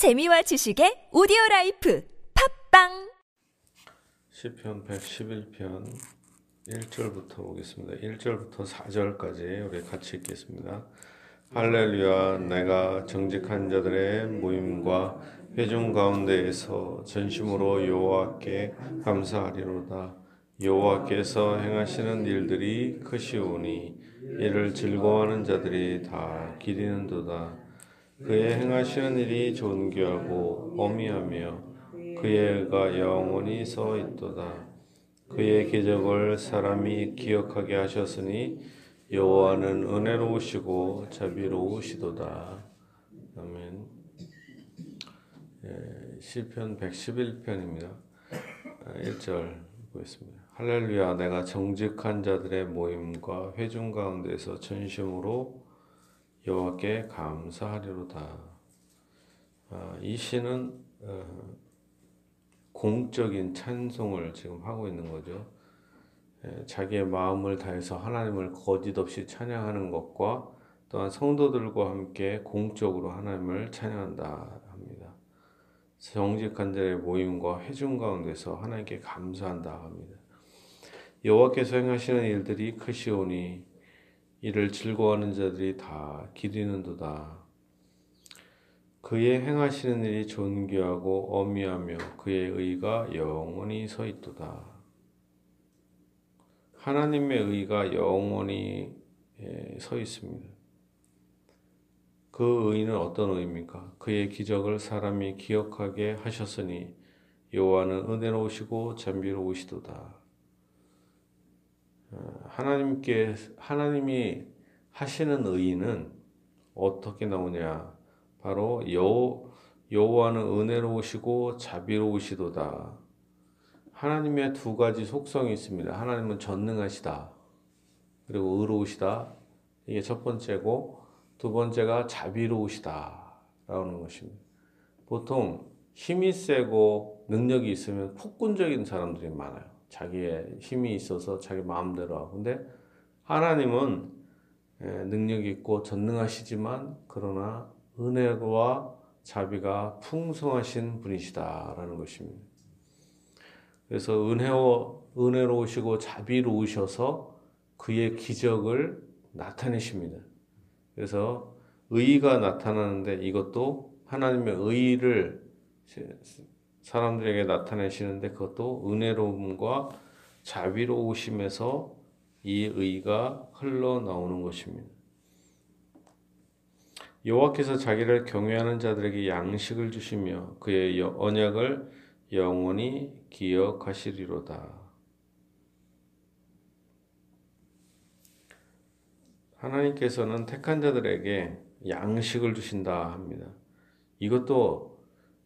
재미와 지식의 오디오 라이프 팟빵 시편 111편 1절부터 보겠습니다. 1절부터 4절까지 우리 같이 읽겠습니다. 할렐루야 내가 정직한 자들의 모임과 회중 가운데에서 전심으로 여호와께 감사하리로다. 여호와께서 행하시는 일들이 크시오니 이를 즐거워하는 자들이 다 기리는도다. 그의 행하시는 일이 존귀하고 어미하며 그의 의가 영원히 서 있도다. 그의 기적을 사람이 기억하게 하셨으니 여호와는 은혜로우시고 자비로우시도다. 아멘. 예, 시편 111편입니다. 1절 보겠습니다. 할렐루야 내가 정직한 자들의 모임과 회중 가운데서 전심으로 여호와께 감사하리로다. 아, 이 시는 어, 공적인 찬송을 지금 하고 있는 거죠. 예, 자기의 마음을 다해서 하나님을 거짓 없이 찬양하는 것과 또한 성도들과 함께 공적으로 하나님을 찬양한다 합니다. 정직한 자의 모임과 회중 가운데서 하나님께 감사한다 합니다. 여호와께서 행하시는 일들이 크시오니 이를 즐거워하는 자들이 다 기리는도다. 그의 행하시는 일이 존귀하고 어미하며 그의 의가 영원히 서 있도다. 하나님의 의가 영원히 서 있습니다. 그 의는 어떤 의입니까? 그의 기적을 사람이 기억하게 하셨으니 여호와는 은혜로우시고 잠비로우시도다. 하나님께 하나님이 하시는 의는 어떻게 나오냐? 바로 여 여호와는 은혜로우시고 자비로우시도다. 하나님의 두 가지 속성이 있습니다. 하나님은 전능하시다. 그리고 의로우시다. 이게 첫 번째고 두 번째가 자비로우시다 라는 것입니다. 보통 힘이 세고 능력이 있으면 폭군적인 사람들이 많아요. 자기의 힘이 있어서 자기 마음대로 하고. 근데 하나님은 능력이 있고 전능하시지만 그러나 은혜와 자비가 풍성하신 분이시다라는 것입니다. 그래서 은혜로, 은혜로우시고 자비로우셔서 그의 기적을 나타내십니다. 그래서 의가 나타나는데 이것도 하나님의 의를 사람들에게 나타내시는데 그것도 은혜로움과 자비로우심에서 이 의가 흘러나오는 것입니다. 여호와께서 자기를 경외하는 자들에게 양식을 주시며 그의 언약을 영원히 기억하시리로다. 하나님께서는 택한 자들에게 양식을 주신다 합니다. 이것도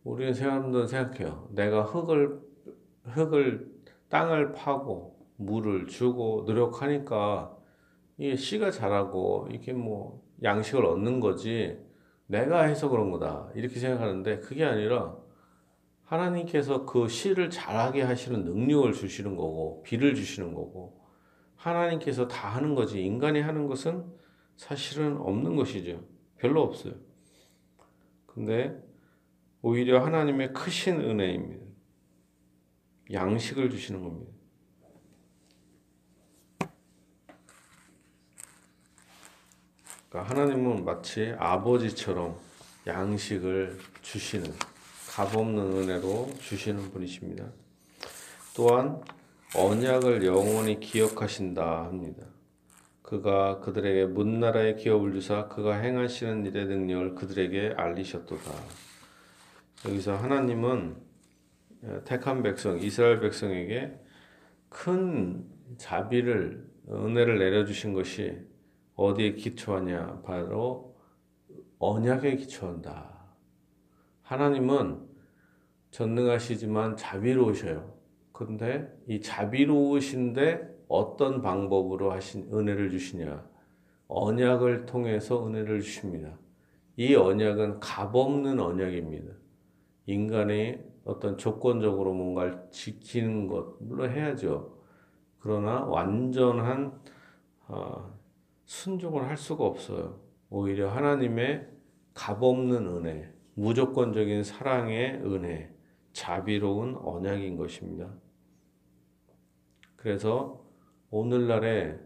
우리는 사람들은 생각해요. 내가 흙을 흙을 땅을 파고 물을 주고 노력하니까 이 씨가 자라고 이렇게 뭐 양식을 얻는 거지 내가 해서 그런 거다. 이렇게 생각하는데 그게 아니라 하나님께서 그 씨를 자라게 하시는 능력을 주시는 거고 비를 주시는 거고 하나님께서 다 하는 거지 인간이 하는 것은 사실은 없는 것이죠. 별로 없어요. 근데 오히려 하나님의 크신 은혜입니다 양식을 주시는 겁니다 그러니까 하나님은 마치 아버지처럼 양식을 주시는 값없는 은혜로 주시는 분이십니다. 또한 언약을 영원히 기억하신다 합니다. 그가 그들에게 문나라의 기업을 주사 그가 행하시는 일의 능력을 그들에게 알리셨도다. 여기서 하나님은 택한 백성 이스라엘 백성에게 큰 자비를 은혜를 내려주신 것이 어디에 기초하냐? 바로 언약에 기초한다. 하나님은 전능하시지만 자비로우셔요. 근데 이 자비로우신데 어떤 방법으로 하신 은혜를 주시냐? 언약을 통해서 은혜를 주십니다. 이 언약은 값없는 언약입니다. 인간이 어떤 조건적으로 뭔가를 지키는 것, 물론 해야죠. 그러나 완전한 어, 순종을 할 수가 없어요. 오히려 하나님의 값없는 은혜, 무조건적인 사랑의 은혜, 자비로운 언약인 것입니다. 그래서 오늘날의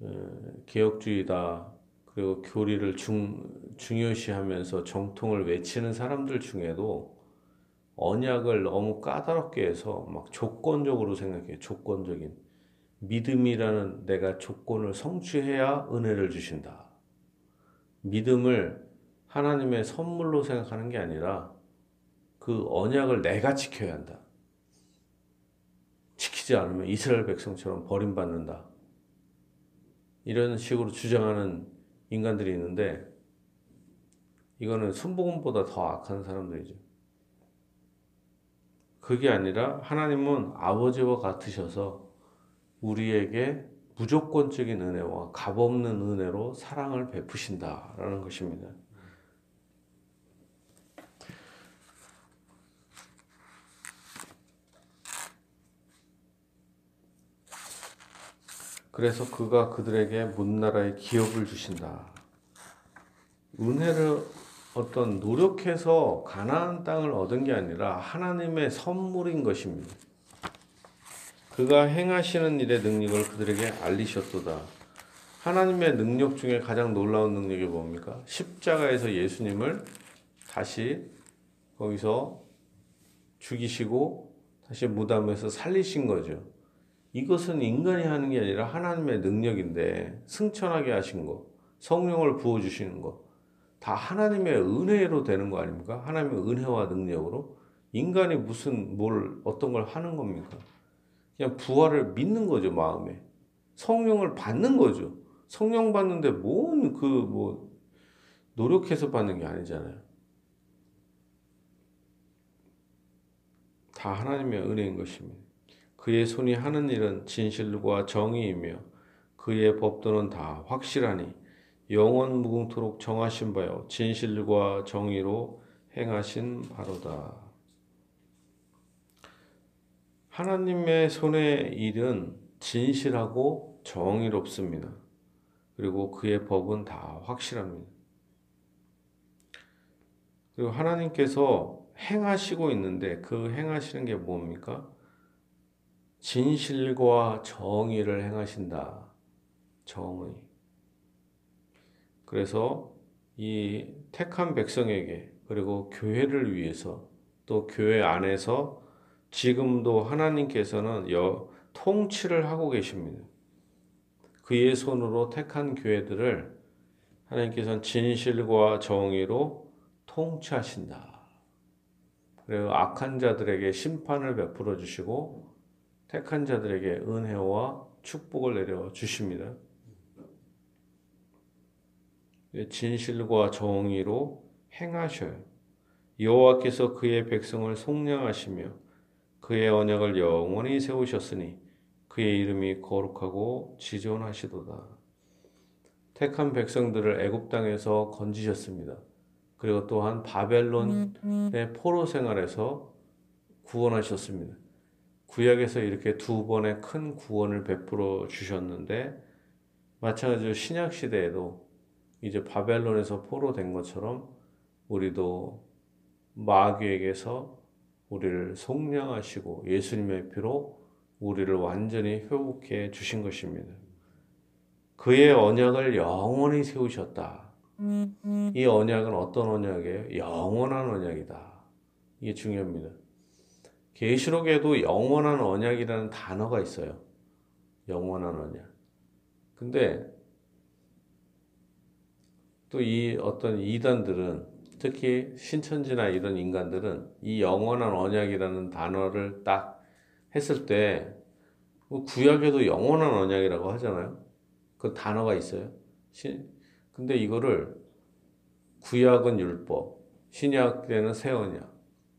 어, 개혁주의다 그리고 교리를 중, 중요시하면서 정통을 외치는 사람들 중에도 언약을 너무 까다롭게 해서 막 조건적으로 생각해요. 조건적인. 믿음이라는 내가 조건을 성취해야 은혜를 주신다. 믿음을 하나님의 선물로 생각하는 게 아니라 그 언약을 내가 지켜야 한다. 지키지 않으면 이스라엘 백성처럼 버림받는다. 이런 식으로 주장하는 인간들이 있는데 이거는 순복음보다 더 악한 사람들이죠. 그게 아니라 하나님은 아버지와 같으셔서 우리에게 무조건적인 은혜와 값없는 은혜로 사랑을 베푸신다라는 것입니다. 그래서 그가 그들에게 문나라의 기업을 주신다. 은혜를 어떤 노력해서 가나안 땅을 얻은 게 아니라 하나님의 선물인 것입니다. 그가 행하시는 일의 능력을 그들에게 알리셨도다. 하나님의 능력 중에 가장 놀라운 능력이 뭡니까? 십자가에서 예수님을 다시 거기서 죽이시고 다시 무덤에서 살리신 거죠. 이것은 인간이 하는 게 아니라 하나님의 능력인데 승천하게 하신 거, 성령을 부어 주시는 거, 다 하나님의 은혜로 되는 거 아닙니까? 하나님의 은혜와 능력으로 인간이 무슨 뭘 어떤 걸 하는 겁니까? 그냥 부활을 믿는 거죠 마음에 성령을 받는 거죠. 성령 받는데 뭔 그 뭐 노력해서 받는 게 아니잖아요. 다 하나님의 은혜인 것입니다. 그의 손이 하는 일은 진실과 정의이며 그의 법도는 다 확실하니 영원 무궁토록 정하신 바요 진실과 정의로 행하신 바로다. 하나님의 손의 일은 진실하고 정의롭습니다. 그리고 그의 법은 다 확실합니다. 그리고 하나님께서 행하시고 있는데 그 행하시는 게 뭡니까? 진실과 정의를 행하신다. 정의. 그래서 이 택한 백성에게 그리고 교회를 위해서 또 교회 안에서 지금도 하나님께서는 여, 통치를 하고 계십니다. 그의 손으로 택한 교회들을 하나님께서는 진실과 정의로 통치하신다. 그리고 악한 자들에게 심판을 베풀어 주시고 택한 자들에게 은혜와 축복을 내려 주십니다. 진실과 정의로 행하셔요. 여호와께서 그의 백성을 속량하시며 그의 언약을 영원히 세우셨으니 그의 이름이 거룩하고 지존하시도다. 택한 백성들을 애굽 땅에서 건지셨습니다. 그리고 또한 바벨론의 포로 생활에서 구원하셨습니다. 구약에서 이렇게 두 번의 큰 구원을 베풀어 주셨는데 마찬가지로 신약 시대에도 이제 바벨론에서 포로된 것처럼 우리도 마귀에게서 우리를 속량하시고 예수님의 피로 우리를 완전히 회복해 주신 것입니다. 그의 언약을 영원히 세우셨다. 이 언약은 어떤 언약이에요? 영원한 언약이다. 이게 중요합니다. 계시록에도 영원한 언약이라는 단어가 있어요. 영원한 언약. 근데 또 이 어떤 이단들은 특히 신천지나 이런 인간들은 이 영원한 언약이라는 단어를 딱 했을 때뭐 구약에도 영원한 언약이라고 하잖아요. 그 단어가 있어요. 근데 이거를 구약은 율법, 신약 때는 새 언약,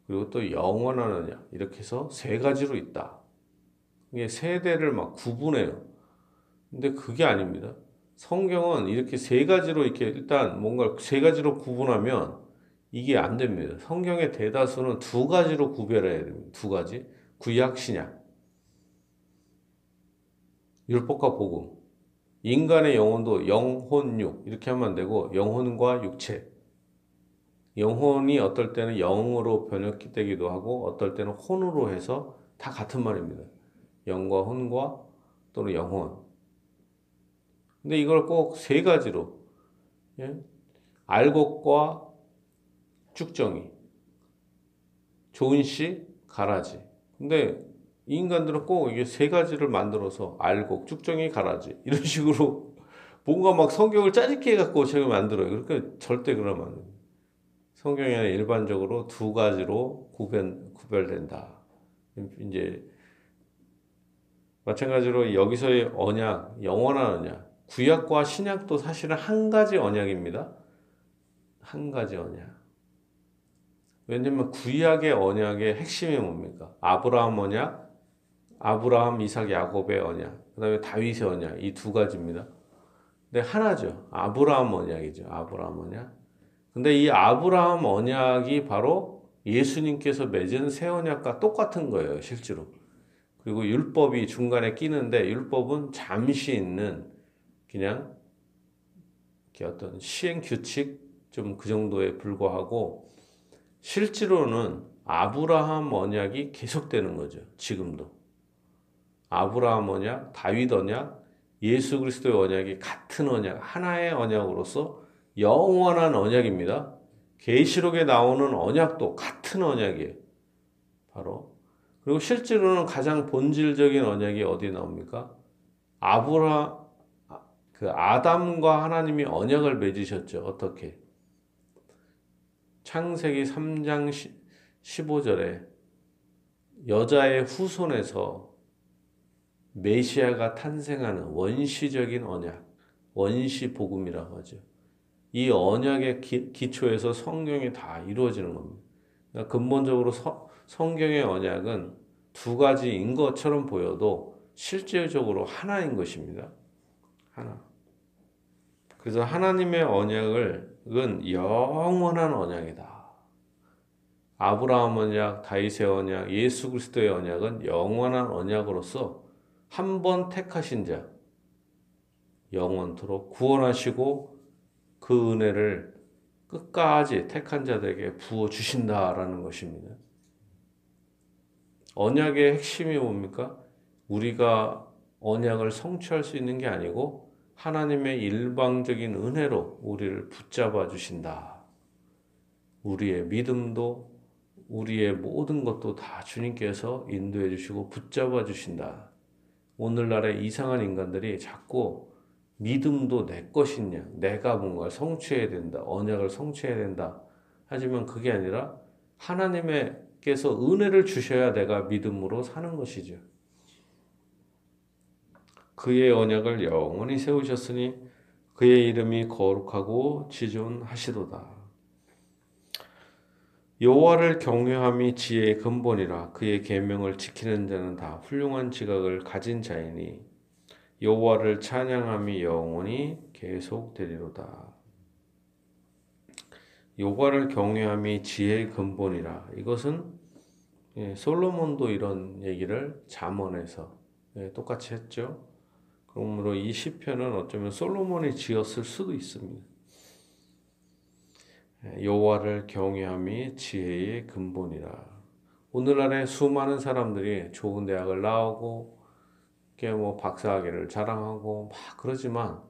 그리고 또 언약 이렇게 해서 세 가지로 있다. 이게 세대를 막 구분해요. 근데 그게 아닙니다. 성경은 이렇게 세 가지로 이렇게 일단 뭔가 세 가지로 구분하면 이게 안 됩니다. 성경의 대다수는 두 가지로 구별해야 됩니다. 두 가지. 구약, 신약. 율법과 복음. 인간의 영혼도 영혼육 이렇게 하면 안 되고 영혼과 육체. 영혼이 어떨 때는 영으로 번역되기도 하고 어떨 때는 혼으로 해서 다 같은 말입니다. 영과 혼과 또는 영혼. 근데 이걸 꼭 세 가지로 예? 알곡과 쭉정이 좋은 씨 가라지. 근데 이 인간들은 꼭 이게 세 가지를 만들어서 알곡, 쭉정이, 가라지 이런 식으로 뭔가 막 성경을 짜릿게 해갖고 책을 만들어요. 그러니까 절대 그러면 안 됩니다. 성경에 일반적으로 두 가지로 구별, 구별된다. 이제 마찬가지로 여기서의 언약, 영원한 언약, 구약과 신약도 사실은 한 가지 언약입니다. 한 가지 언약. 왜냐면 구약의 언약의 핵심이 뭡니까? 아브라함 언약, 아브라함, 이삭, 야곱의 언약, 그 다음에 다윗의 언약 이 두 가지입니다. 근데 하나죠. 아브라함 언약이죠. 아브라함 언약. 근데 이 아브라함 언약이 바로 예수님께서 맺은 새 언약과 똑같은 거예요, 실제로. 그리고 율법이 중간에 끼는데 율법은 잠시 있는 그냥 어떤 시행 규칙 좀 그 정도에 불과하고 실제로는 아브라함 언약이 계속되는 거죠. 지금도. 아브라함 언약, 다윗 언약, 예수 그리스도의 언약이 같은 언약, 하나의 언약으로서 영원한 언약입니다. 계시록에 나오는 언약도 같은 언약이에요. 바로 그리고 실제로는 가장 본질적인 언약이 어디에 나옵니까? 아브라 그 아담과 하나님이 언약을 맺으셨죠. 어떻게? 창세기 3장 15절에 여자의 후손에서 메시아가 탄생하는 원시적인 언약, 원시 복음이라고 하죠. 이 언약의 기, 초에서 성경이 다 이루어지는 겁니다. 그러니까 근본적으로 서, 성경의 언약은 두 가지인 것처럼 보여도 실질적으로 하나인 것입니다. 하나. 그래서 하나님의 언약은 영원한 언약이다. 아브라함 언약, 다윗의 언약, 예수 그리스도의 언약은 영원한 언약으로서 한 번 택하신 자 영원토록 구원하시고 그 은혜를 끝까지 택한 자들에게 부어 주신다라는 것입니다. 언약의 핵심이 뭡니까? 우리가 언약을 성취할 수 있는 게 아니고 하나님의 일방적인 은혜로 우리를 붙잡아 주신다. 우리의 믿음도 우리의 모든 것도 다 주님께서 인도해 주시고 붙잡아 주신다. 오늘날의 이상한 인간들이 자꾸 믿음도 내 것이냐, 내가 뭔가를 성취해야 된다, 언약을 성취해야 된다. 하지만 그게 아니라 하나님께서 은혜를 주셔야 내가 믿음으로 사는 것이죠. 그의 언약을 영원히 세우셨으니 그의 이름이 거룩하고 지존하시도다. 여호와를 경외함이 지혜의 근본이라 그의 계명을 지키는 자는 다 훌륭한 지각을 가진 자이니 여호와를 찬양함이 영원히 계속되리로다. 여호와를 경외함이 지혜의 근본이라. 이것은 예, 솔로몬도 이런 얘기를 잠언에서 예, 똑같이 했죠. 그러므로 이 시편은 어쩌면 솔로몬이 지었을 수도 있습니다. 예, 여호와를 경외함이 지혜의 근본이라. 오늘날의 수많은 사람들이 좋은 대학을 나오고 뭐 박사학위를 자랑하고 막 그러지만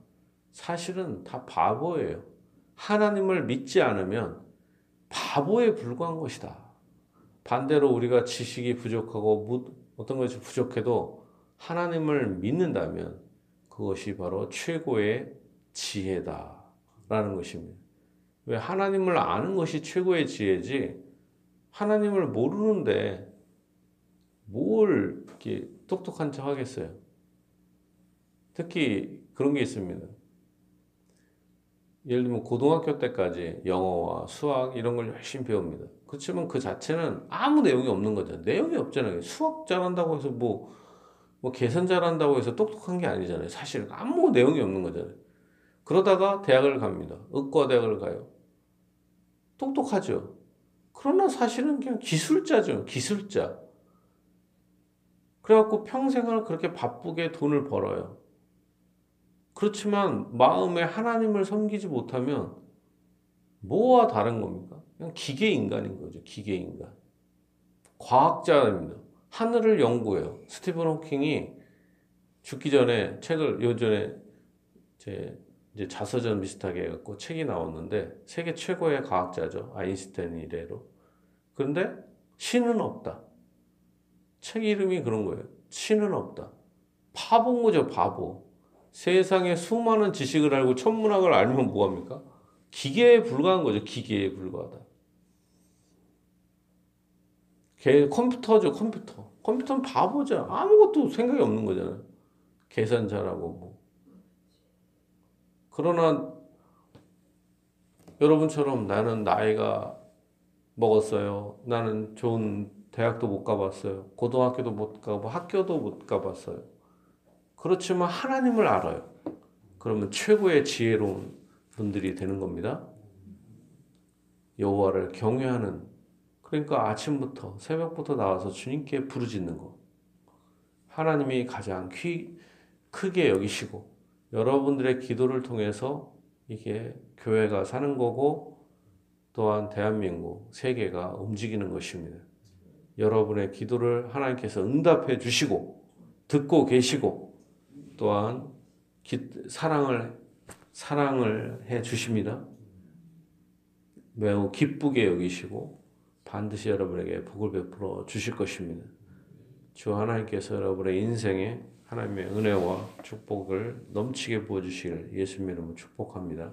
사실은 다 바보예요. 하나님을 믿지 않으면 바보에 불과한 것이다. 반대로 우리가 지식이 부족하고 어떤 것이 부족해도 하나님을 믿는다면 그것이 바로 최고의 지혜다라는 것입니다. 왜 하나님을 아는 것이 최고의 지혜지 하나님을 모르는데 뭘 이렇게 똑똑한 척 하겠어요? 특히 그런 게 있습니다. 예를 들면 고등학교 때까지 영어와 수학 이런 걸 열심히 배웁니다. 그렇지만 그 자체는 아무 내용이 없는 거죠. 내용이 없잖아요. 수학 잘한다고 해서 뭐, 뭐 계산 잘한다고 해서 똑똑한 게 아니잖아요. 사실 아무 내용이 없는 거잖아요. 그러다가 대학을 갑니다. 의과대학을 가요. 똑똑하죠. 그러나 사실은 그냥 기술자죠. 기술자. 그래갖고 평생을 그렇게 바쁘게 돈을 벌어요. 그렇지만 마음에 하나님을 섬기지 못하면 뭐와 다른 겁니까? 그냥 기계 인간인 거죠. 기계 인간. 과학자입니다. 하늘을 연구해요. 스티븐 호킹이 죽기 전에 책을 요전에 제 이제 자서전 비슷하게 해갖고 책이 나왔는데 세계 최고의 과학자죠. 아인슈타인 이래로. 그런데 신은 없다. 책 이름이 그런 거예요. 신은 없다. 바본 거죠, 바보. 세상에 수많은 지식을 알고 천문학을 알면 뭐합니까? 기계에 불과한 거죠. 기계에 불과하다. 걔 컴퓨터죠, 컴퓨터. 컴퓨터는 바보죠. 아무것도 생각이 없는 거잖아요. 계산 잘하고 뭐. 그러나 여러분처럼 나는 나이가 먹었어요. 나는 좋은 대학도 못 가봤어요. 고등학교도 못 가고 학교도 못 가봤어요. 그렇지만 하나님을 알아요. 그러면 최고의 지혜로운 분들이 되는 겁니다. 여호와를 경외하는 그러니까 아침부터 새벽부터 나와서 주님께 부르짖는 것. 하나님이 가장 퀴, 크게 여기시고 여러분들의 기도를 통해서 이게 교회가 사는 거고 또한 대한민국 세계가 움직이는 것입니다. 여러분의 기도를 하나님께서 응답해 주시고 듣고 계시고 또한 기, 사랑을 사랑을 해 주십니다. 매우 기쁘게 여기시고 반드시 여러분에게 복을 베풀어 주실 것입니다. 주 하나님께서 여러분의 인생에 하나님의 은혜와 축복을 넘치게 부어 주시기를 예수님 이름으로 축복합니다.